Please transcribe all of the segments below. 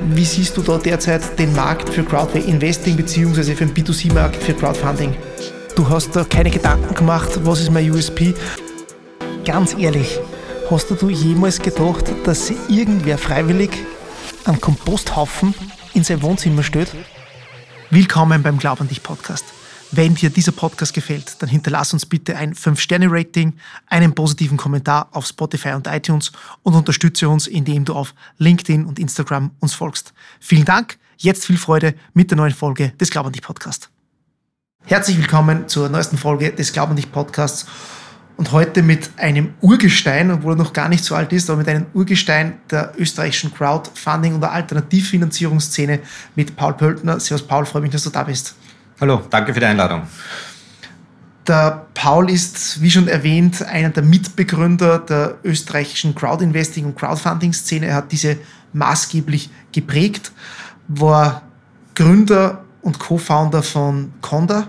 Wie siehst du da derzeit den Markt für Crowdfunding bzw. für den B2C-Markt für Crowdfunding? Du hast da keine Gedanken gemacht, was ist mein USP? Ganz ehrlich, hast du jemals gedacht, dass irgendwer freiwillig einen Komposthaufen in sein Wohnzimmer stellt? Willkommen beim Glaub an dich Podcast. Wenn dir dieser Podcast gefällt, dann hinterlass uns bitte ein 5-Sterne-Rating, einen positiven Kommentar auf Spotify und iTunes und unterstütze uns, indem du auf LinkedIn und Instagram uns folgst. Vielen Dank, jetzt viel Freude mit der neuen Folge des Glaub an dich Podcast. Herzlich willkommen zur neuesten Folge des Glaub an dich Podcasts und heute mit einem Urgestein, obwohl er noch gar nicht so alt ist, aber mit einem Urgestein der österreichischen Crowdfunding- und der Alternativfinanzierungsszene mit Paul Pöltner. Servus Paul, freue mich, dass du da bist. Hallo, danke für die Einladung. Der Paul ist, wie schon erwähnt, einer der Mitbegründer der österreichischen Crowdinvesting- und Crowdfunding-Szene. Er hat diese maßgeblich geprägt, war Gründer und Co-Founder von Conda,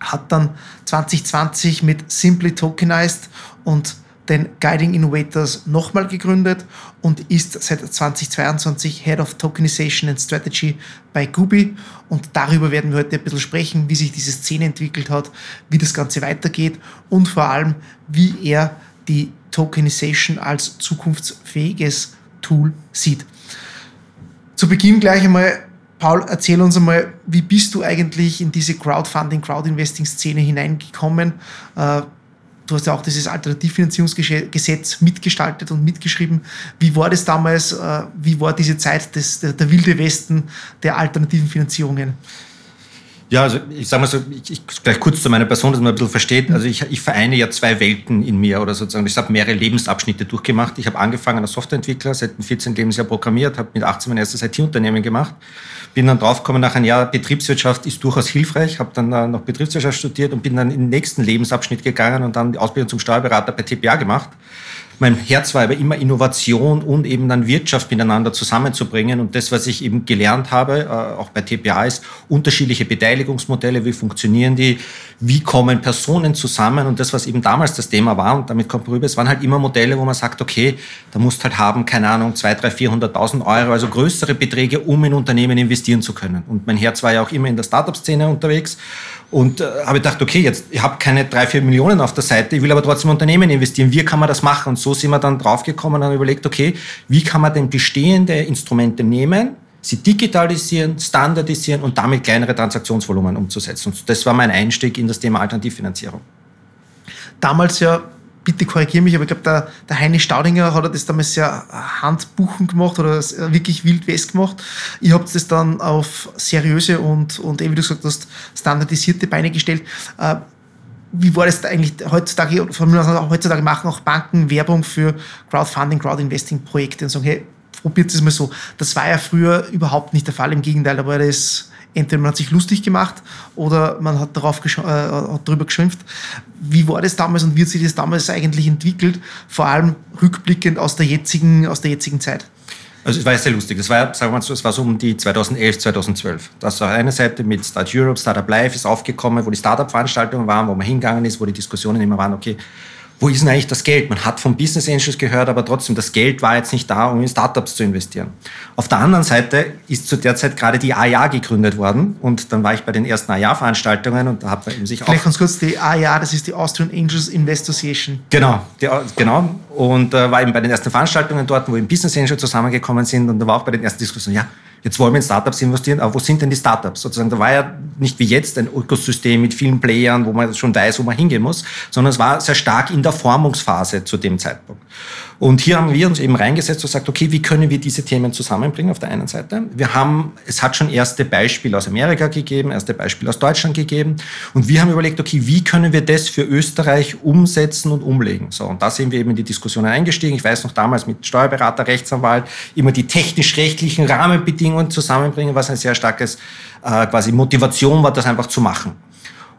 hat dann 2020 mit Simply Tokenized und den Guiding Innovators nochmal gegründet und ist seit 2022 Head of Tokenization and Strategy bei Gubi. Und darüber werden wir heute ein bisschen sprechen, wie sich diese Szene entwickelt hat, wie das Ganze weitergeht und vor allem, wie er die Tokenization als zukunftsfähiges Tool sieht. Zu Beginn gleich einmal, Paul, erzähl uns einmal, wie bist du eigentlich in diese Crowdfunding, Crowdinvesting-Szene hineingekommen? Du hast ja auch dieses Alternativfinanzierungsgesetz mitgestaltet und mitgeschrieben. Wie war das damals? Äh, wie war diese Zeit des, der, der wilde Westen der alternativen Finanzierungen? Ja, also ich sage mal so, ich, ich, gleich kurz zu meiner Person, dass man ein bisschen versteht. Also ich, ich vereine ja zwei Welten in mir oder sozusagen. Ich habe mehrere Lebensabschnitte durchgemacht. Ich habe angefangen als Softwareentwickler, seit dem 14. Lebensjahr programmiert, habe mit 18 mein erstes IT-Unternehmen gemacht. Bin dann draufgekommen, nach einem Jahr Betriebswirtschaft ist durchaus hilfreich, habe dann noch Betriebswirtschaft studiert und bin dann in den nächsten Lebensabschnitt gegangen und dann die Ausbildung zum Steuerberater bei TPA gemacht mein Herz war aber immer Innovation und eben dann Wirtschaft miteinander zusammenzubringen. Und das, was ich eben gelernt habe, äh, auch bei TPA, ist unterschiedliche Beteiligungsmodelle, wie funktionieren die, wie kommen Personen zusammen. Und das, was eben damals das Thema war, und damit kommt rüber, es waren halt immer Modelle, wo man sagt, okay, da musst halt haben, keine Ahnung, 200.000, 300.000, 400.000 Euro, also größere Beträge, um in Unternehmen investieren zu können. Und mein Herz war ja auch immer in der Startup-Szene unterwegs. Und äh, habe gedacht, okay, jetzt, ich habe keine drei, vier Millionen auf der Seite, ich will aber trotzdem Unternehmen investieren. Wie kann man das machen? Und so sind wir dann draufgekommen und haben überlegt, okay, wie kann man denn bestehende Instrumente nehmen, sie digitalisieren, standardisieren und damit kleinere Transaktionsvolumen umzusetzen. Und das war mein Einstieg in das Thema Alternativfinanzierung. Damals ja bitte korrigiere mich, aber ich glaube, der, der Heini Staudinger hat das damals sehr handbuchen gemacht oder wirklich wild west gemacht. Ich habe das dann auf seriöse und, und wie du gesagt hast, standardisierte Beine gestellt. Äh, wie war das eigentlich heutzutage, heutzutage machen auch Banken Werbung für Crowdfunding, Crowdinvesting-Projekte und sagen, hey, probiert es mal so. Das war ja früher überhaupt nicht der Fall, im Gegenteil, war das entweder man hat sich lustig gemacht oder man hat, darauf äh, hat darüber geschimpft. Wie war das damals und wie hat sich das damals eigentlich entwickelt, vor allem rückblickend aus der jetzigen, aus der jetzigen Zeit? Also es war sehr lustig. Das war, sagen wir mal so, es war so um die 2011, 2012. Das war eine Seite mit Start Europe, Startup Live ist aufgekommen, wo die Startup-Veranstaltungen waren, wo man hingegangen ist, wo die Diskussionen immer waren, okay, wo ist denn eigentlich das Geld? Man hat von Business Angels gehört, aber trotzdem, das Geld war jetzt nicht da, um in Startups zu investieren. Auf der anderen Seite ist zu der Zeit gerade die AIA gegründet worden und dann war ich bei den ersten AIA-Veranstaltungen und da hat man sich auch... Vielleicht ganz kurz, die AIA, das ist die Austrian Angels Investor Association. Genau, die, genau. Und äh, war eben bei den ersten Veranstaltungen dort, wo eben Business Angels zusammengekommen sind und da war auch bei den ersten Diskussionen, ja, Jetzt wollen wir in Startups investieren, aber wo sind denn die Startups? Sozusagen, da war ja nicht wie jetzt ein Ökosystem mit vielen Playern, wo man schon weiß, wo man hingehen muss, sondern es war sehr stark in der Formungsphase zu dem Zeitpunkt. Und hier haben wir uns eben reingesetzt und gesagt, okay, wie können wir diese Themen zusammenbringen auf der einen Seite? Wir haben, es hat schon erste Beispiele aus Amerika gegeben, erste Beispiele aus Deutschland gegeben. Und wir haben überlegt, okay, wie können wir das für Österreich umsetzen und umlegen? So, und da sind wir eben in die Diskussion eingestiegen. Ich weiß noch damals mit Steuerberater, Rechtsanwalt, immer die technisch-rechtlichen Rahmenbedingungen zusammenbringen, was ein sehr starkes äh, quasi Motivation war, das einfach zu machen.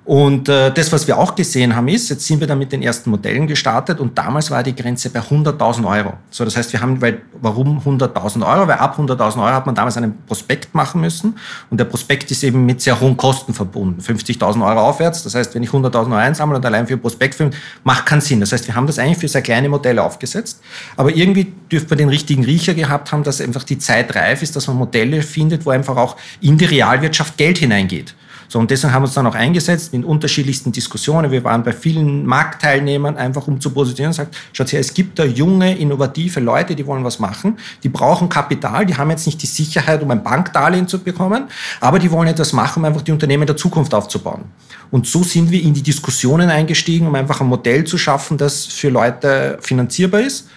Und äh, das, was wir auch gesehen haben, ist, jetzt sind wir dann mit den ersten Modellen gestartet und damals war die Grenze bei 100.000 Euro. So, das heißt, wir haben, weil, warum 100.000 Euro? Weil ab 100.000 Euro hat man damals einen Prospekt machen müssen und der Prospekt ist eben mit sehr hohen Kosten verbunden. 50.000 Euro aufwärts. Das heißt, wenn ich 100.000 Euro einsammle und allein für Prospekt filme, macht keinen Sinn. Das heißt, wir haben das eigentlich für sehr kleine Modelle aufgesetzt. Aber irgendwie dürfte man den richtigen Riecher gehabt haben, dass einfach die Zeit reif ist, dass man Modelle findet, wo einfach auch in die Realwirtschaft Geld hineingeht. So, und deswegen haben wir uns dann auch eingesetzt in unterschiedlichsten Diskussionen. Wir waren bei vielen Marktteilnehmern, einfach um zu positionieren und sagt, schaut her, es gibt da junge, innovative Leute, die wollen was machen, die brauchen Kapital, die haben jetzt nicht die Sicherheit, um ein Bankdarlehen zu bekommen, aber die wollen etwas machen, um einfach die Unternehmen der Zukunft aufzubauen. Und so sind wir in die Diskussionen eingestiegen, um einfach ein Modell zu schaffen, das für Leute finanzierbar ist.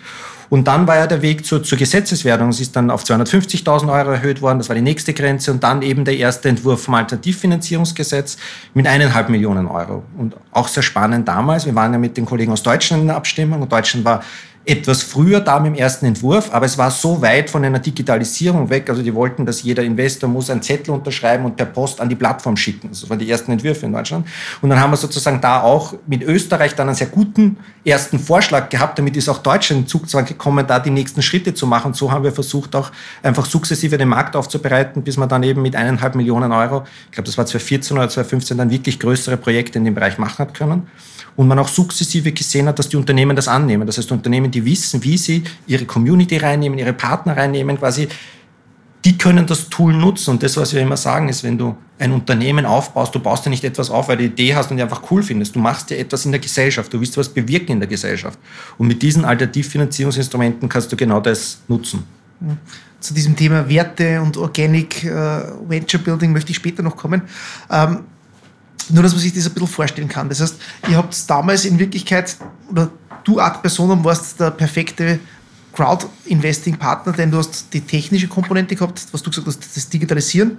Und dann war ja der Weg zur, zur Gesetzeswerdung. Es ist dann auf 250.000 Euro erhöht worden. Das war die nächste Grenze. Und dann eben der erste Entwurf vom Alternativfinanzierungsgesetz mit eineinhalb Millionen Euro. Und auch sehr spannend damals. Wir waren ja mit den Kollegen aus Deutschland in der Abstimmung. Und Deutschland war etwas früher da mit dem ersten Entwurf, aber es war so weit von einer Digitalisierung weg. Also die wollten, dass jeder Investor muss einen Zettel unterschreiben und per Post an die Plattform schicken. Das waren die ersten Entwürfe in Deutschland. Und dann haben wir sozusagen da auch mit Österreich dann einen sehr guten ersten Vorschlag gehabt. Damit ist auch Deutschland in Zugzwang gekommen, da die nächsten Schritte zu machen. Und so haben wir versucht, auch einfach sukzessive den Markt aufzubereiten, bis man dann eben mit eineinhalb Millionen Euro, ich glaube, das war 2014 oder 2015, dann wirklich größere Projekte in dem Bereich machen hat können und man auch sukzessive gesehen hat, dass die Unternehmen das annehmen. Das heißt, Unternehmen, die wissen, wie sie ihre Community reinnehmen, ihre Partner reinnehmen, quasi, die können das Tool nutzen. Und das, was wir immer sagen, ist, wenn du ein Unternehmen aufbaust, du baust ja nicht etwas auf, weil du die Idee hast und die einfach cool findest. Du machst ja etwas in der Gesellschaft. Du willst was bewirken in der Gesellschaft. Und mit diesen Alternativfinanzierungsinstrumenten kannst du genau das nutzen. Zu diesem Thema Werte und Organic äh, Venture Building möchte ich später noch kommen. Ähm, nur, dass man sich das ein bisschen vorstellen kann. Das heißt, ihr habt damals in Wirklichkeit, oder du Ad Personam warst der perfekte Crowd-Investing-Partner, denn du hast die technische Komponente gehabt, was du gesagt hast, das Digitalisieren,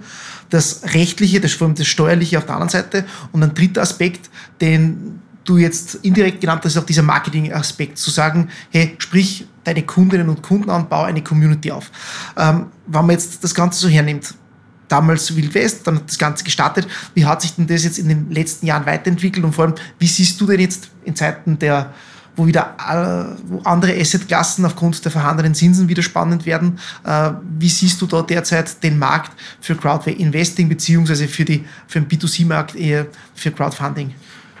das Rechtliche, das, vor allem das Steuerliche auf der anderen Seite und ein dritter Aspekt, den du jetzt indirekt genannt hast, ist auch dieser Marketing-Aspekt, zu sagen, hey, sprich deine Kundinnen und Kunden an, bau eine Community auf. Ähm, wenn man jetzt das Ganze so hernimmt, damals Wild West, dann hat das Ganze gestartet. Wie hat sich denn das jetzt in den letzten Jahren weiterentwickelt und vor allem, wie siehst du denn jetzt in Zeiten der wo wieder wo andere Assetklassen aufgrund der vorhandenen Zinsen wieder spannend werden. Äh, wie siehst du da derzeit den Markt für Crowdfunding beziehungsweise für, die, für den B2C-Markt eher für Crowdfunding?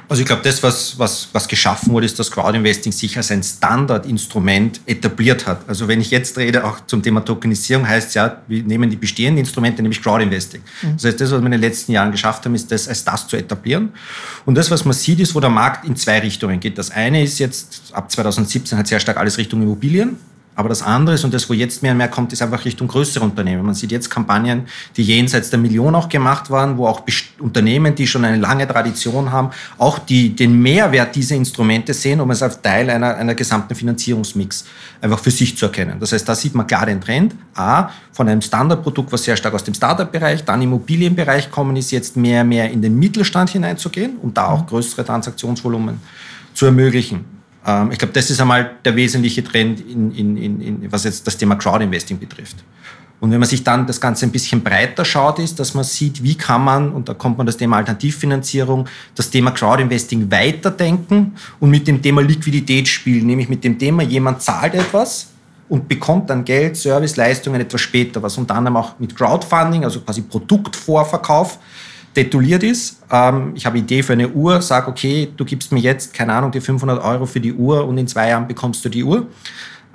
Also ich glaube, das, was, was, was geschaffen wurde, ist, dass Crowdinvesting sich als ein Standardinstrument etabliert hat. Also wenn ich jetzt rede, auch zum Thema Tokenisierung, heißt es ja, wir nehmen die bestehenden Instrumente, nämlich Crowdinvesting. Mhm. Das heißt, das, was wir in den letzten Jahren geschafft haben, ist das als das zu etablieren. Und das, was man sieht, ist, wo der Markt in zwei Richtungen geht. Das eine ist jetzt, ab 2017 hat sehr stark alles Richtung Immobilien. Aber das andere ist, und das, wo jetzt mehr und mehr kommt, ist einfach Richtung größere Unternehmen. Man sieht jetzt Kampagnen, die jenseits der Million auch gemacht waren, wo auch Unternehmen, die schon eine lange Tradition haben, auch die, den Mehrwert dieser Instrumente sehen, um es als Teil einer, einer gesamten Finanzierungsmix einfach für sich zu erkennen. Das heißt, da sieht man klar den Trend. A, von einem Standardprodukt, was sehr stark aus dem Startup-Bereich, dann im Immobilienbereich kommen ist, jetzt mehr und mehr in den Mittelstand hineinzugehen und da auch größere Transaktionsvolumen zu ermöglichen. Ähm, ich glaube, das ist einmal der wesentliche Trend, in, in, in, was jetzt das Thema Crowdinvesting betrifft. Und wenn man sich dann das Ganze ein bisschen breiter schaut, ist, dass man sieht, wie kann man, und da kommt man das Thema Alternativfinanzierung, das Thema Crowdinvesting weiterdenken und mit dem Thema Liquidität spielen, nämlich mit dem Thema, jemand zahlt etwas und bekommt dann Geld, Service, Leistungen etwas später, was unter anderem auch mit Crowdfunding, also quasi Produktvorverkauf, detuliert ist. Ähm, ich habe Idee für eine Uhr, sage, okay, du gibst mir jetzt, keine Ahnung, die 500 Euro für die Uhr und in zwei Jahren bekommst du die Uhr.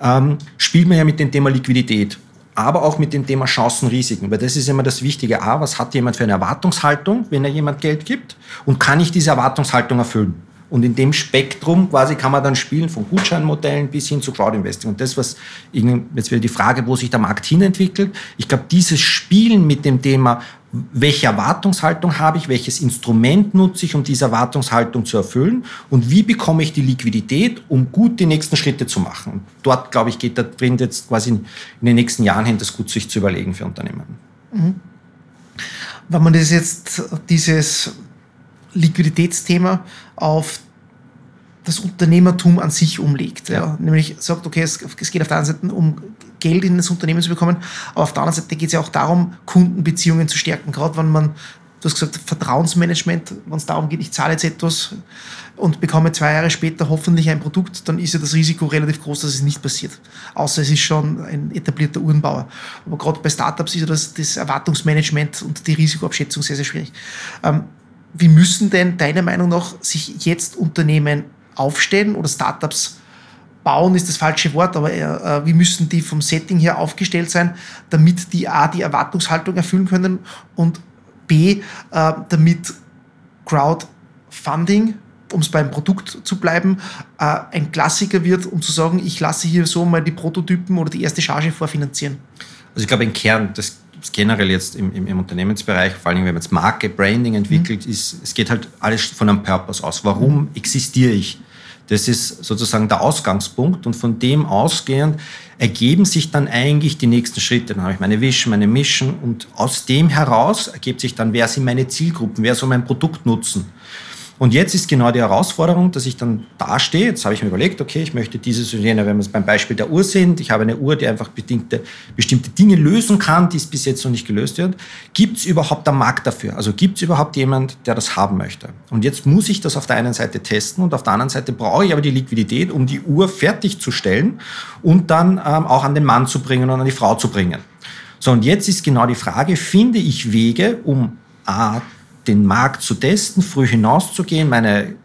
Ähm, spielt man ja mit dem Thema Liquidität, aber auch mit dem Thema Chancen, Risiken, weil das ist immer das Wichtige. A, was hat jemand für eine Erwartungshaltung, wenn er jemand Geld gibt und kann ich diese Erwartungshaltung erfüllen? Und in dem Spektrum quasi kann man dann spielen von Gutscheinmodellen bis hin zu Crowdinvesting. Und das, was jetzt wieder die Frage, wo sich der Markt hinentwickelt. Ich glaube, dieses Spielen mit dem Thema, welche Erwartungshaltung habe ich, welches Instrument nutze ich, um diese Erwartungshaltung zu erfüllen und wie bekomme ich die Liquidität, um gut die nächsten Schritte zu machen. Und dort, glaube ich, geht der Trend jetzt quasi in den nächsten Jahren hin, das gut sich zu überlegen für Unternehmen. Mhm. Wenn man das jetzt, dieses Liquiditätsthema auf das Unternehmertum an sich umlegt. Ja. ja. Nämlich sagt, okay, es, es, geht auf der einen Seite um Geld in das Unternehmen zu bekommen, aber auf der anderen Seite geht es ja auch darum, Kundenbeziehungen zu stärken. Gerade wenn man Du hast gesagt, Vertrauensmanagement, wenn es darum geht, ich zahle jetzt etwas und bekomme zwei Jahre später hoffentlich ein Produkt, dann ist ja das Risiko relativ groß, dass es nicht passiert. Außer es ist schon ein etablierter Uhrenbauer. Aber gerade bei Startups ist ja das, das Erwartungsmanagement und die Risikoabschätzung sehr, sehr schwierig. Ähm, wie müssen denn deiner Meinung nach sich jetzt Unternehmen aufstellen oder Startups bauen ist das falsche Wort, aber äh, wie müssen die vom Setting her aufgestellt sein, damit die A, die Erwartungshaltung erfüllen können und B, äh, damit Crowdfunding, um es beim Produkt zu bleiben, äh, ein Klassiker wird, um zu sagen, ich lasse hier so mal die Prototypen oder die erste Charge vorfinanzieren? Also ich glaube, im Kern, das generell jetzt im, im, im, Unternehmensbereich, vor allem wenn man jetzt Marke, Branding entwickelt, mhm. ist, es geht halt alles von einem Purpose aus. Warum existiere ich? Das ist sozusagen der Ausgangspunkt und von dem ausgehend ergeben sich dann eigentlich die nächsten Schritte. Dann habe ich meine Vision, meine Mission und aus dem heraus ergibt sich dann, wer sind meine Zielgruppen, wer soll mein Produkt nutzen. Und jetzt ist genau die Herausforderung, dass ich dann dastehe. Jetzt habe ich mir überlegt, okay, ich möchte dieses und jene, wenn wir es beim Beispiel der Uhr sind. Ich habe eine Uhr, die einfach bestimmte, bestimmte Dinge lösen kann, die es bis jetzt noch nicht gelöst wird. Gibt es überhaupt einen Markt dafür? Also gibt es überhaupt jemand, der das haben möchte? Und jetzt muss ich das auf der einen Seite testen und auf der anderen Seite brauche ich aber die Liquidität, um die Uhr fertigzustellen und dann ähm, auch an den Mann zu bringen und an die Frau zu bringen. So, und jetzt ist genau die Frage, finde ich Wege, um A, den Markt zu testen, früh hinauszugehen, meine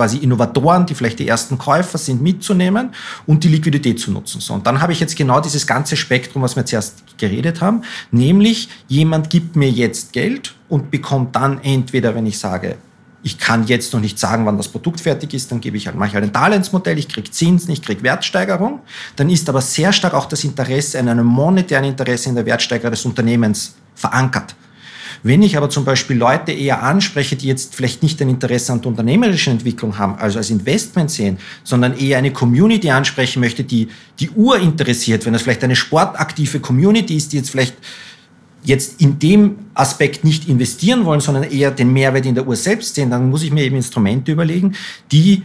quasi Innovatoren, die vielleicht die ersten Käufer sind, mitzunehmen und die Liquidität zu nutzen. So, und dann habe ich jetzt genau dieses ganze Spektrum, was wir zuerst geredet haben, nämlich jemand gibt mir jetzt Geld und bekommt dann entweder, wenn ich sage, ich kann jetzt noch nicht sagen, wann das Produkt fertig ist, dann gebe ich halt, ich halt ein Darlehensmodell, ich kriege Zinsen, ich kriege Wertsteigerung. Dann ist aber sehr stark auch das Interesse, einem monetären Interesse in der Wertsteigerung des Unternehmens verankert. Wenn ich aber zum Beispiel Leute eher anspreche, die jetzt vielleicht nicht ein Interesse an der unternehmerischen Entwicklung haben, also als Investment sehen, sondern eher eine Community ansprechen möchte, die die Uhr interessiert, wenn das vielleicht eine sportaktive Community ist, die jetzt vielleicht jetzt in dem Aspekt nicht investieren wollen, sondern eher den Mehrwert in der Uhr selbst sehen, dann muss ich mir eben Instrumente überlegen, die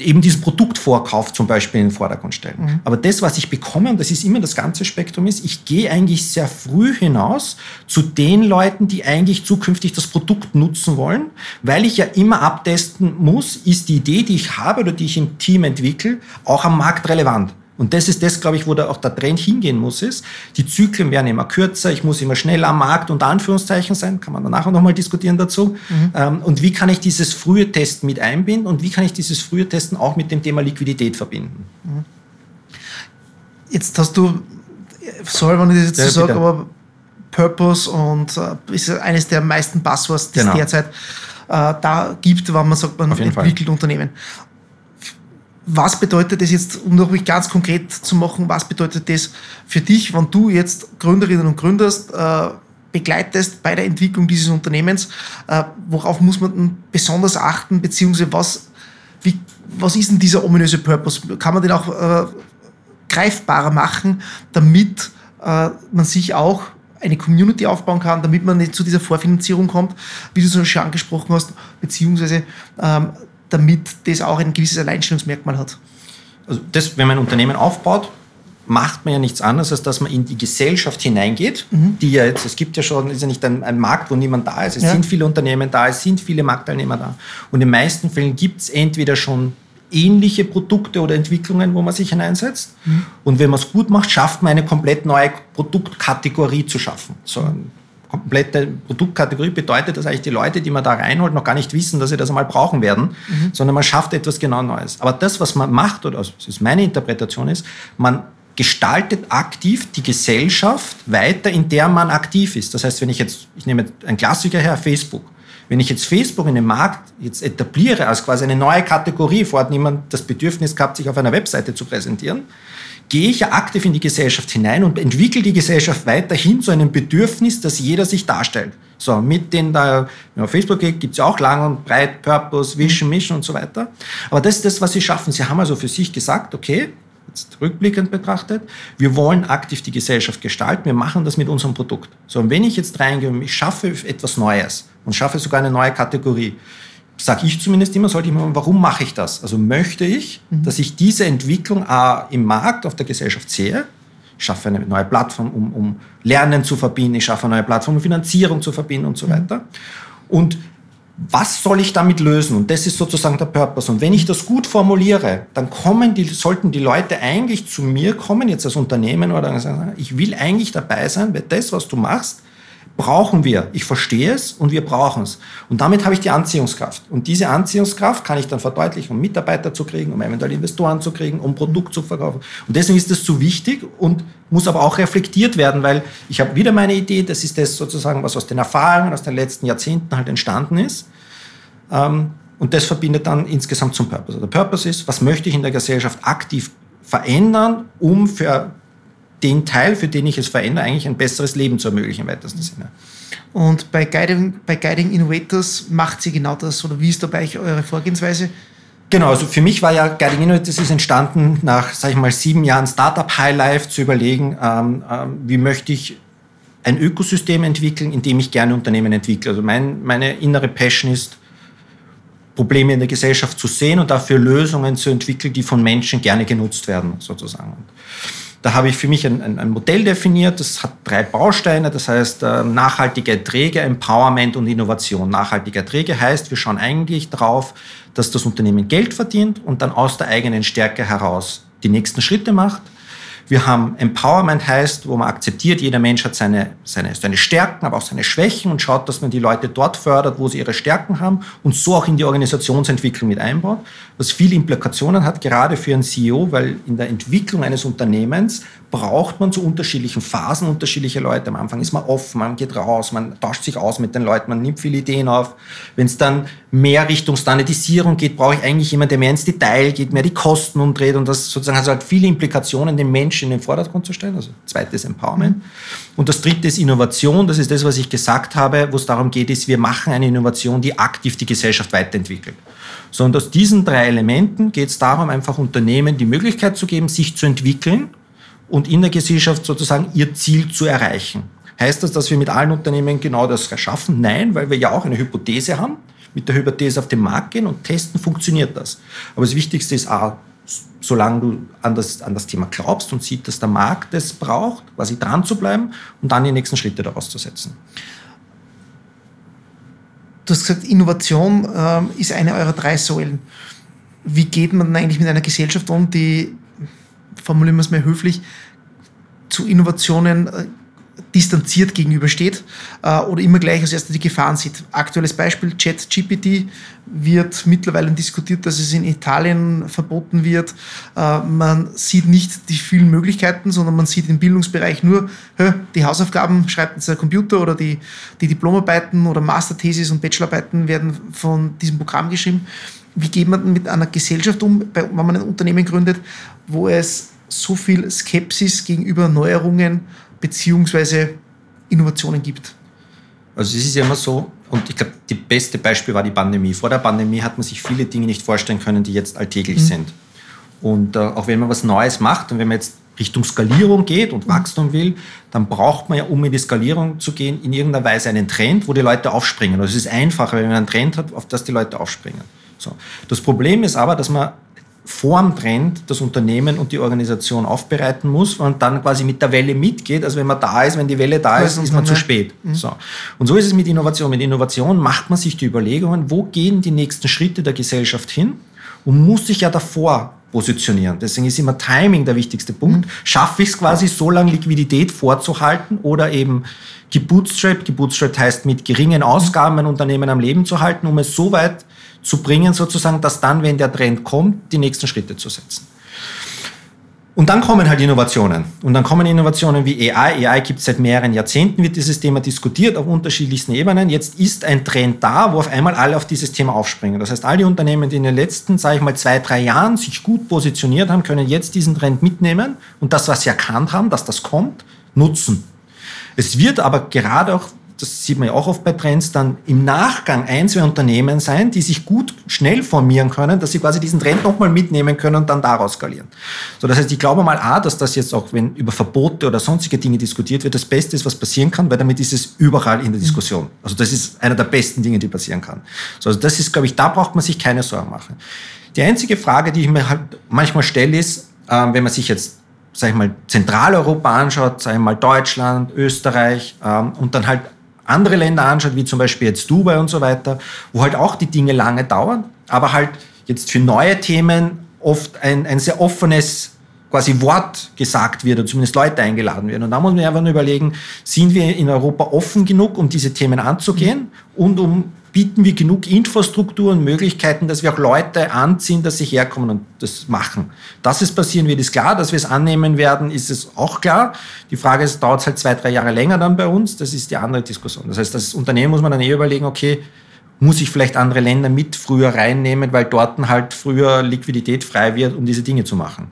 eben diesen Produktvorkauf zum Beispiel in den Vordergrund stellen. Mhm. Aber das, was ich bekomme, und das ist immer das ganze Spektrum ist, ich gehe eigentlich sehr früh hinaus zu den Leuten, die eigentlich zukünftig das Produkt nutzen wollen, weil ich ja immer abtesten muss, ist die Idee, die ich habe oder die ich im Team entwickle, auch am Markt relevant. Und das ist das, glaube ich, wo da auch der Trend hingehen muss, ist, die Zyklen werden immer kürzer, ich muss immer schneller am Markt unter Anführungszeichen sein, kann man danach auch nochmal diskutieren dazu. Mhm. Ähm, und wie kann ich dieses frühe Testen mit einbinden und wie kann ich dieses frühe Testen auch mit dem Thema Liquidität verbinden? Mhm. Jetzt hast du, sorry, wenn ich das jetzt ja, so sage, aber Purpose und äh, ist eines der meisten Buzzwords, die genau. es derzeit äh, da gibt, wenn man sagt, man entwickelt Fall. Unternehmen was bedeutet das jetzt, um noch ganz konkret zu machen, was bedeutet das für dich, wenn du jetzt Gründerinnen und Gründer äh, begleitest bei der Entwicklung dieses Unternehmens? Äh, worauf muss man besonders achten, beziehungsweise was, wie, was ist denn dieser ominöse Purpose? Kann man den auch äh, greifbarer machen, damit äh, man sich auch eine Community aufbauen kann, damit man nicht zu dieser Vorfinanzierung kommt, wie du es schon angesprochen hast, beziehungsweise ähm, damit das auch ein gewisses Alleinstellungsmerkmal hat. Also das, wenn man ein Unternehmen aufbaut, macht man ja nichts anderes, als dass man in die Gesellschaft hineingeht, mhm. die ja jetzt, es gibt ja schon, ist ja nicht ein, ein Markt, wo niemand da ist. Es ja. sind viele Unternehmen da, es sind viele Marktteilnehmer da. Und in den meisten Fällen gibt es entweder schon ähnliche Produkte oder Entwicklungen, wo man sich hineinsetzt. Mhm. Und wenn man es gut macht, schafft man eine komplett neue Produktkategorie zu schaffen. So ein komplette Produktkategorie bedeutet, dass eigentlich die Leute, die man da reinholt, noch gar nicht wissen, dass sie das einmal brauchen werden, mhm. sondern man schafft etwas genau Neues. Aber das, was man macht, oder also das ist meine Interpretation ist, man gestaltet aktiv die Gesellschaft weiter, in der man aktiv ist. Das heißt, wenn ich jetzt, ich nehme ein Klassiker her, Facebook. Wenn ich jetzt Facebook in den Markt jetzt etabliere als quasi eine neue Kategorie, vorher hat niemand das Bedürfnis gehabt, sich auf einer Webseite zu präsentieren, gehe ich ja aktiv in die Gesellschaft hinein und entwickle die Gesellschaft weiterhin zu einem Bedürfnis, dass jeder sich darstellt. So, mit den da, wenn man auf Facebook geht, gibt es ja auch lang und breit Purpose, Vision, Mission und so weiter. Aber das ist das, was sie schaffen. Sie haben also für sich gesagt, okay, jetzt rückblickend betrachtet, wir wollen aktiv die Gesellschaft gestalten, wir machen das mit unserem Produkt. So, und wenn ich jetzt reingehe und ich schaffe etwas Neues und schaffe sogar eine neue Kategorie, sage ich zumindest immer, sollte ich mal, warum mache ich das? Also möchte ich, mhm. dass ich diese Entwicklung A, im Markt, auf der Gesellschaft sehe, ich schaffe eine neue Plattform, um, um Lernen zu verbinden, ich schaffe eine neue Plattform, um Finanzierung zu verbinden und so mhm. weiter. Und was soll ich damit lösen? Und das ist sozusagen der Purpose. Und wenn ich das gut formuliere, dann kommen die, sollten die Leute eigentlich zu mir kommen, jetzt als Unternehmen oder sagen, ich will eigentlich dabei sein, weil das, was du machst, brauchen wir. Ich verstehe es und wir brauchen es. Und damit habe ich die Anziehungskraft. Und diese Anziehungskraft kann ich dann verdeutlichen, um Mitarbeiter zu kriegen, um eventuell Investoren zu kriegen, um Produkt zu verkaufen. Und deswegen ist das so wichtig und muss aber auch reflektiert werden, weil ich habe wieder meine Idee, das ist das sozusagen, was aus den Erfahrungen aus den letzten Jahrzehnten halt entstanden ist. Ähm, und das verbindet dann insgesamt zum Purpose. Der Purpose ist, was möchte ich in der Gesellschaft aktiv verändern, um für den Teil, für den ich es verändere, eigentlich ein besseres Leben zu ermöglichen im weitesten Sinne. Und bei Guiding, bei Guiding Innovators macht sie genau das oder wie ist da bei euch eure Vorgehensweise? Genau, also für mich war ja Guiding Innovators ist entstanden nach, sag ich mal, sieben Jahren Startup Highlife zu überlegen, ähm, ähm, wie möchte ich ein Ökosystem entwickeln, in dem ich gerne Unternehmen entwickle. Also mein, meine innere Passion ist, Probleme in der Gesellschaft zu sehen und dafür Lösungen zu entwickeln, die von Menschen gerne genutzt werden, sozusagen. Da habe ich für mich ein, ein, ein Modell definiert, das hat drei Bausteine, das heißt äh, nachhaltige Erträge, Empowerment und Innovation. Nachhaltige Erträge heißt, wir schauen eigentlich darauf, dass das Unternehmen Geld verdient und dann aus der eigenen Stärke heraus die nächsten Schritte macht wir haben Empowerment heißt, wo man akzeptiert, jeder Mensch hat seine, seine, seine Stärken, aber auch seine Schwächen und schaut, dass man die Leute dort fördert, wo sie ihre Stärken haben und so auch in die Organisationsentwicklung mit einbaut, was viele Implikationen hat, gerade für einen CEO, weil in der Entwicklung eines Unternehmens braucht man zu unterschiedlichen Phasen unterschiedliche Leute. Am Anfang ist man offen, man geht raus, man tauscht sich aus mit den Leuten, man nimmt viele Ideen auf. Wenn es dann mehr Richtung Standardisierung geht, brauche ich eigentlich jemanden, der mehr ins Detail geht, mehr die Kosten umdreht und das sozusagen hat halt viele Implikationen, den Menschen in den Vordergrund zu stellen. Also zweites Empowerment. Und das dritte ist Innovation. Das ist das, was ich gesagt habe, wo es darum geht, ist, wir machen eine Innovation, die aktiv die Gesellschaft weiterentwickelt. So, und aus diesen drei Elementen geht es darum, einfach Unternehmen die Möglichkeit zu geben, sich zu entwickeln und in der Gesellschaft sozusagen ihr Ziel zu erreichen. Heißt das, dass wir mit allen Unternehmen genau das schaffen? Nein, weil wir ja auch eine Hypothese haben, mit der Hypothese auf den Markt gehen und testen, funktioniert das. Aber das Wichtigste ist A, solange du an das, an das Thema glaubst und siehst, dass der Markt es braucht, quasi dran zu bleiben und dann die nächsten Schritte daraus zu setzen. Du hast gesagt, Innovation äh, ist eine eurer drei Säulen. Wie geht man eigentlich mit einer Gesellschaft um, die formulieren wir es mal höflich, zu Innovationen äh, distanziert gegenübersteht äh, oder immer gleich als erster die Gefahren sieht. Aktuelles Beispiel, ChatGPT wird mittlerweile diskutiert, dass es in Italien verboten wird. Äh, man sieht nicht die vielen Möglichkeiten, sondern man sieht im Bildungsbereich nur, hä, die Hausaufgaben schreibt jetzt der Computer oder die, die Diplomarbeiten oder Masterthesis und Bachelorarbeiten werden von diesem Programm geschrieben. Wie geht man mit einer Gesellschaft um, wenn man ein Unternehmen gründet, wo es so viel Skepsis gegenüber Neuerungen beziehungsweise Innovationen gibt? Also es ist ja immer so, und ich glaube, das beste Beispiel war die Pandemie. Vor der Pandemie hat man sich viele Dinge nicht vorstellen können, die jetzt alltäglich mhm. sind. Und äh, auch wenn man was Neues macht und wenn man jetzt Richtung Skalierung geht und mhm. Wachstum will, dann braucht man ja, um in die Skalierung zu gehen, in irgendeiner Weise einen Trend, wo die Leute aufspringen. Also es ist einfacher, wenn man einen Trend hat, auf das die Leute aufspringen. So. Das Problem ist aber, dass man vorm Trend das Unternehmen und die Organisation aufbereiten muss und dann quasi mit der Welle mitgeht. Also wenn man da ist, wenn die Welle da ist, ist man zu spät. Mhm. So. Und so ist es mit Innovation. Mit Innovation macht man sich die Überlegungen, wo gehen die nächsten Schritte der Gesellschaft hin und muss sich ja davor positionieren. Deswegen ist immer Timing der wichtigste Punkt. Mhm. Schaffe ich es quasi so lange Liquidität vorzuhalten oder eben gebootstrapped. Gebootstrapped heißt mit geringen Ausgaben ein Unternehmen am Leben zu halten, um es so weit zu bringen, sozusagen, dass dann, wenn der Trend kommt, die nächsten Schritte zu setzen. Und dann kommen halt Innovationen. Und dann kommen Innovationen wie AI. AI gibt es seit mehreren Jahrzehnten, wird dieses Thema diskutiert auf unterschiedlichsten Ebenen. Jetzt ist ein Trend da, wo auf einmal alle auf dieses Thema aufspringen. Das heißt, all die Unternehmen, die in den letzten, sage ich mal, zwei, drei Jahren sich gut positioniert haben, können jetzt diesen Trend mitnehmen und das, was sie erkannt haben, dass das kommt, nutzen. Es wird aber gerade auch das sieht man ja auch oft bei Trends, dann im Nachgang ein, zwei Unternehmen sein, die sich gut schnell formieren können, dass sie quasi diesen Trend nochmal mitnehmen können und dann daraus skalieren. So, das heißt, ich glaube mal A, dass das jetzt auch, wenn über Verbote oder sonstige Dinge diskutiert wird, das Beste ist, was passieren kann, weil damit ist es überall in der Diskussion. Also das ist einer der besten Dinge, die passieren kann. So, also das ist, glaube ich, da braucht man sich keine Sorgen machen. Die einzige Frage, die ich mir halt manchmal stelle, ist, äh, wenn man sich jetzt sag ich mal, Zentraleuropa anschaut, sag ich mal, Deutschland, Österreich ähm, und dann halt andere Länder anschaut, wie zum Beispiel jetzt Dubai und so weiter, wo halt auch die Dinge lange dauern, aber halt jetzt für neue Themen oft ein, ein sehr offenes quasi Wort gesagt wird oder zumindest Leute eingeladen werden. Und da muss man einfach nur überlegen, sind wir in Europa offen genug, um diese Themen anzugehen und um bieten wir genug Infrastruktur und Möglichkeiten, dass wir auch Leute anziehen, dass sie herkommen und das machen. Dass es passieren wird, ist klar. Dass wir es annehmen werden, ist es auch klar. Die Frage ist, dauert es halt zwei, drei Jahre länger dann bei uns? Das ist die andere Diskussion. Das heißt, das Unternehmen muss man dann eher überlegen, okay, muss ich vielleicht andere Länder mit früher reinnehmen, weil dort halt früher Liquidität frei wird, um diese Dinge zu machen.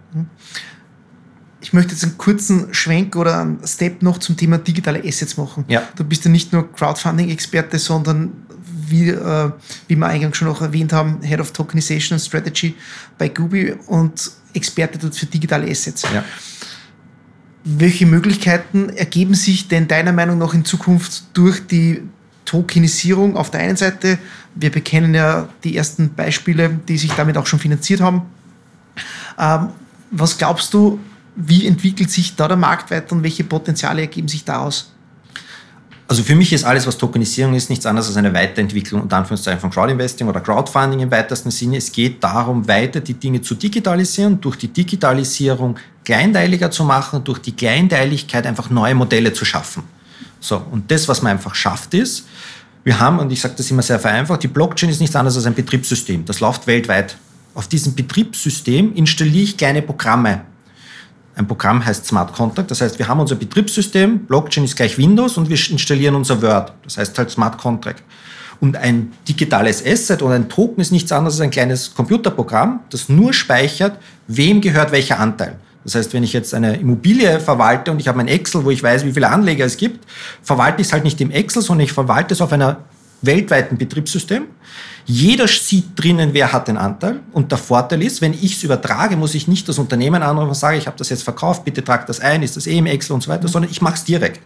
Ich möchte jetzt einen kurzen Schwenk oder einen Step noch zum Thema digitale Assets machen. Ja. Du bist ja nicht nur Crowdfunding-Experte, sondern wie, äh, wie wir eingangs schon auch erwähnt haben, Head of Tokenization and Strategy bei Gubi und Experte dort für digitale Assets. Ja. Welche Möglichkeiten ergeben sich denn deiner Meinung nach in Zukunft durch die Tokenisierung auf der einen Seite? Wir bekennen ja die ersten Beispiele, die sich damit auch schon finanziert haben. Ähm, was glaubst du, wie entwickelt sich da der Markt weiter und welche Potenziale ergeben sich daraus? Also für mich ist alles, was Tokenisierung ist, nichts anderes als eine Weiterentwicklung und Anführungszeichen von Crowdinvesting oder Crowdfunding im weitesten Sinne. Es geht darum, weiter die Dinge zu digitalisieren, durch die Digitalisierung kleinteiliger zu machen, durch die Kleinteiligkeit einfach neue Modelle zu schaffen. So, und das, was man einfach schafft, ist, wir haben, und ich sage das immer sehr vereinfacht, die Blockchain ist nichts anderes als ein Betriebssystem. Das läuft weltweit. Auf diesem Betriebssystem installiere ich kleine Programme ein Programm heißt Smart Contract. Das heißt, wir haben unser Betriebssystem, Blockchain ist gleich Windows und wir installieren unser Word. Das heißt halt Smart Contract. Und ein digitales Asset oder ein Token ist nichts anderes als ein kleines Computerprogramm, das nur speichert, wem gehört welcher Anteil. Das heißt, wenn ich jetzt eine Immobilie verwalte und ich habe ein Excel, wo ich weiß, wie viele Anleger es gibt, verwalte ich es halt nicht im Excel, sondern ich verwalte es auf einer weltweiten Betriebssystem. Jeder sieht drinnen, wer hat den Anteil. Und der Vorteil ist, wenn ich es übertrage, muss ich nicht das Unternehmen anrufen und sagen, ich habe das jetzt verkauft, bitte trag das ein, ist das eh im Excel und so weiter, sondern ich mache es direkt.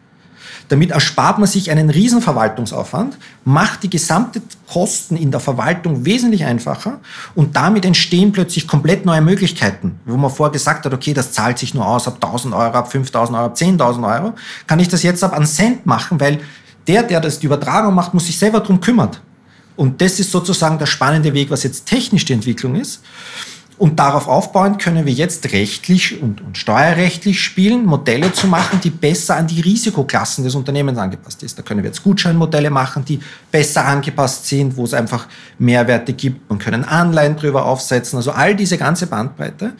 Damit erspart man sich einen riesen Verwaltungsaufwand, macht die gesamte Kosten in der Verwaltung wesentlich einfacher und damit entstehen plötzlich komplett neue Möglichkeiten. Wo man vorher gesagt hat, okay, das zahlt sich nur aus ab 1000 Euro, ab 5000 Euro, ab 10.000 Euro, kann ich das jetzt ab einen Cent machen, weil der, der das die Übertragung macht, muss sich selber darum kümmern. Und das ist sozusagen der spannende Weg, was jetzt technisch die Entwicklung ist. Und darauf aufbauend können wir jetzt rechtlich und, und, steuerrechtlich spielen, Modelle zu machen, die besser an die Risikoklassen des Unternehmens angepasst ist. Da können wir jetzt Gutscheinmodelle machen, die besser angepasst sind, wo es einfach Mehrwerte gibt. Man können Anleihen drüber aufsetzen, also all diese ganze Bandbreite.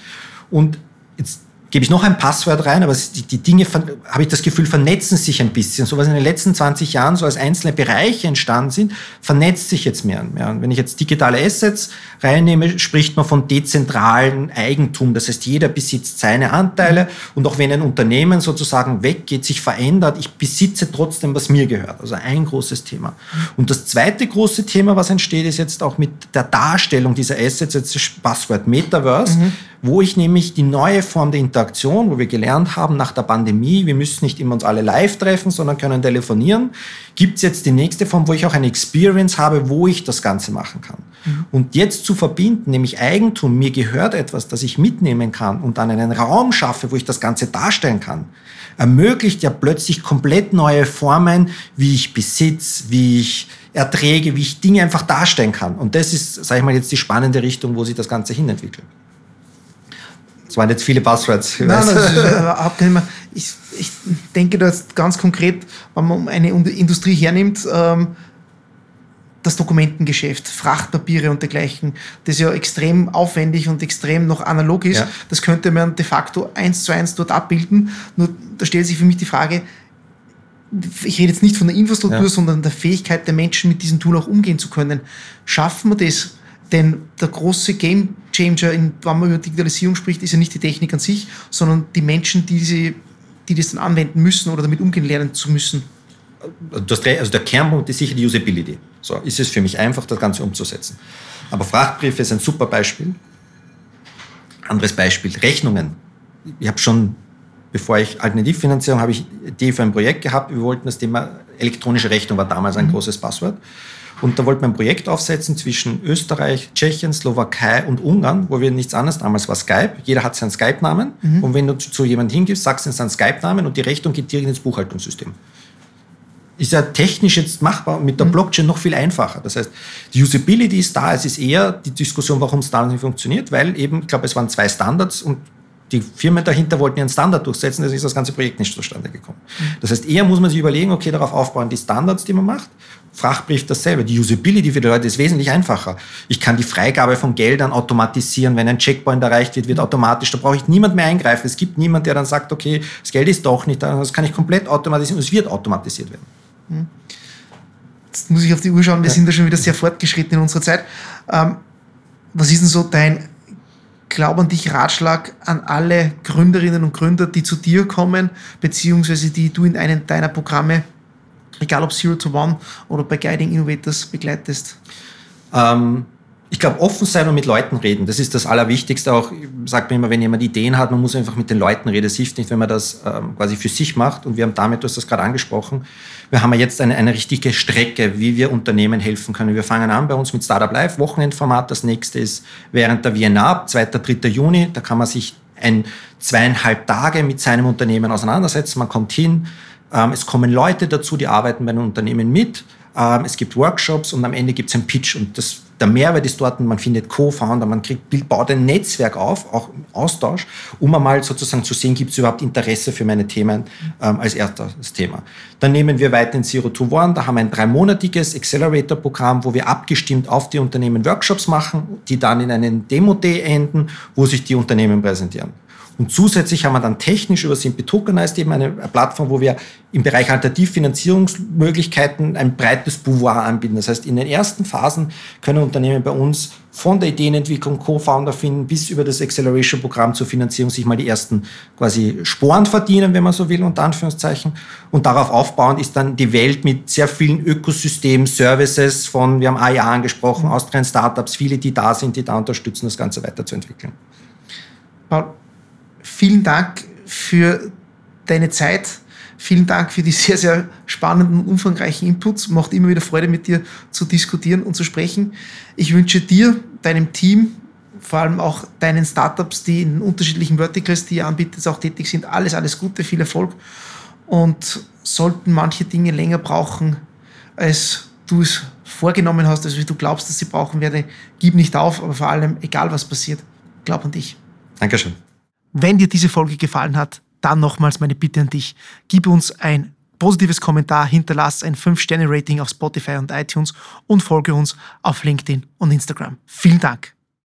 Und jetzt gebe ich noch ein Passwort rein, aber die, die Dinge, habe ich das Gefühl, vernetzen sich ein bisschen. So was in den letzten 20 Jahren so als einzelne Bereiche entstanden sind, vernetzt sich jetzt mehr und mehr. Und wenn ich jetzt digitale Assets reinnehme, spricht man von dezentralen Eigentum. Das heißt, jeder besitzt seine Anteile und auch wenn ein Unternehmen sozusagen weggeht, sich verändert, ich besitze trotzdem, was mir gehört. Also ein großes Thema. Und das zweite große Thema, was entsteht, ist jetzt auch mit der Darstellung dieser Assets, jetzt das Passwort Metaverse. Mhm wo ich nämlich die neue Form der Interaktion, wo wir gelernt haben nach der Pandemie, wir müssen nicht immer uns alle live treffen, sondern können telefonieren, gibt es jetzt die nächste Form, wo ich auch eine Experience habe, wo ich das Ganze machen kann. Mhm. Und jetzt zu verbinden, nämlich Eigentum, mir gehört etwas, das ich mitnehmen kann und dann einen Raum schaffe, wo ich das Ganze darstellen kann, ermöglicht ja plötzlich komplett neue Formen, wie ich Besitz, wie ich Erträge, wie ich Dinge einfach darstellen kann. Und das ist, sage ich mal, jetzt die spannende Richtung, wo sich das Ganze hinentwickelt. Das waren jetzt viele Buzzwords. Nein, das ist überhaupt nicht mehr. Ich, ich denke da jetzt ganz konkret, wenn man eine Industrie hernimmt, ähm, das Dokumentengeschäft, Frachtpapiere und dergleichen, das ja extrem aufwendig und extrem noch analog ist, ja. das könnte man de facto eins zu eins dort abbilden. Nur da stellt sich für mich die Frage, ich rede jetzt nicht von der Infrastruktur, ja. sondern der Fähigkeit der Menschen, mit diesem Tool auch umgehen zu können. Schaffen wir das? Denn der große Game Changer, in, wenn man über Digitalisierung spricht, ist ja nicht die Technik an sich, sondern die Menschen, die, sie, die das dann anwenden müssen oder damit umgehen lernen zu müssen. Das, also der Kernpunkt ist sicher die Usability. So ist es für mich einfach, das Ganze umzusetzen. Aber Frachtbriefe ist ein super Beispiel. Anderes Beispiel, Rechnungen. Ich habe schon, bevor ich Alternativfinanzierung, habe ich Idee für ein Projekt gehabt. Wir wollten das Thema elektronische Rechnung war damals ein mhm. großes Passwort. Und da wollten wir ein Projekt aufsetzen zwischen Österreich, Tschechien, Slowakei und Ungarn, wo wir nichts anderes, damals war Skype, jeder hat seinen Skype-Namen. Mhm. Und wenn du zu jemandem hingibst, sagst du seinen Skype-Namen und die Rechnung geht direkt ins Buchhaltungssystem ist ja technisch jetzt machbar und mit der mhm. Blockchain noch viel einfacher. Das heißt, die Usability ist da, es ist eher die Diskussion, warum es da nicht funktioniert, weil eben, ich glaube, es waren zwei Standards und die Firmen dahinter wollten ihren Standard durchsetzen, deswegen ist das ganze Projekt nicht zustande gekommen. Mhm. Das heißt, eher muss man sich überlegen, okay, darauf aufbauen, die Standards, die man macht. Frachtbrief dasselbe. Die Usability für die Leute ist wesentlich einfacher. Ich kann die Freigabe von Geldern automatisieren. Wenn ein Checkpoint erreicht wird, wird automatisch. Da brauche ich niemand mehr eingreifen. Es gibt niemand, der dann sagt, okay, das Geld ist doch nicht da. Das kann ich komplett automatisieren. Es wird automatisiert werden. Hm. Jetzt muss ich auf die Uhr schauen, wir sind da schon wieder sehr fortgeschritten in unserer Zeit. Ähm, was ist denn so dein Glaub an dich Ratschlag an alle Gründerinnen und Gründer, die zu dir kommen, beziehungsweise die du in einem deiner Programme, egal ob Zero to One oder bei Guiding Innovators begleitest? Ähm, ich glaube, offen sein und mit Leuten reden, das ist das Allerwichtigste. Auch sagt man immer, wenn jemand Ideen hat, man muss einfach mit den Leuten reden. Es hilft nicht, wenn man das ähm, quasi für sich macht. Und wir haben damit, du hast das gerade angesprochen, wir haben jetzt eine, eine richtige Strecke, wie wir Unternehmen helfen können. Wir fangen an bei uns mit Startup Live, Wochenendformat. Das nächste ist während der Vienna, 2. 3. Juni. Da kann man sich ein zweieinhalb Tage mit seinem Unternehmen auseinandersetzen. Man kommt hin, ähm, es kommen Leute dazu, die arbeiten bei einem Unternehmen mit. Ähm, es gibt Workshops und am Ende gibt es einen Pitch. Und das der Mehrwert ist dort, man findet Co-Founder, man kriegt, baut ein Netzwerk auf, auch im Austausch, um einmal sozusagen zu sehen, gibt es überhaupt Interesse für meine Themen ähm, als erstes Thema. Dann nehmen wir weiter in Zero to One, da haben wir ein dreimonatiges Accelerator-Programm, wo wir abgestimmt auf die Unternehmen Workshops machen, die dann in einen Demo-Day enden, wo sich die Unternehmen präsentieren. Und zusätzlich haben wir dann technisch über Simple Tokenized eben eine Plattform, wo wir im Bereich Alternativfinanzierungsmöglichkeiten ein breites Pouvoir anbieten. Das heißt, in den ersten Phasen können Unternehmen bei uns von der Ideenentwicklung Co-Founder finden bis über das Acceleration-Programm zur Finanzierung sich mal die ersten quasi Sporen verdienen, wenn man so will, unter Anführungszeichen. Und darauf aufbauend ist dann die Welt mit sehr vielen Ökosystemen, Services von, wir haben AIA angesprochen, Austrian Startups, viele, die da sind, die da unterstützen, das Ganze weiterzuentwickeln. Paul, vielen Dank für deine Zeit. Vielen Dank für die sehr, sehr spannenden, umfangreichen Inputs. Macht immer wieder Freude, mit dir zu diskutieren und zu sprechen. Ich wünsche dir, deinem Team, vor allem auch deinen Startups, die in unterschiedlichen Verticals, die ihr anbietet, auch tätig sind, alles, alles Gute, viel Erfolg. Und sollten manche Dinge länger brauchen, als du es vorgenommen hast, also wie du glaubst, dass sie brauchen werde, gib nicht auf, aber vor allem, egal was passiert, glaub an dich. Dankeschön. Wenn dir diese Folge gefallen hat, dann nochmals meine Bitte an dich. Gib uns ein positives Kommentar, hinterlass ein 5-Sterne-Rating auf Spotify und iTunes und folge uns auf LinkedIn und Instagram. Vielen Dank.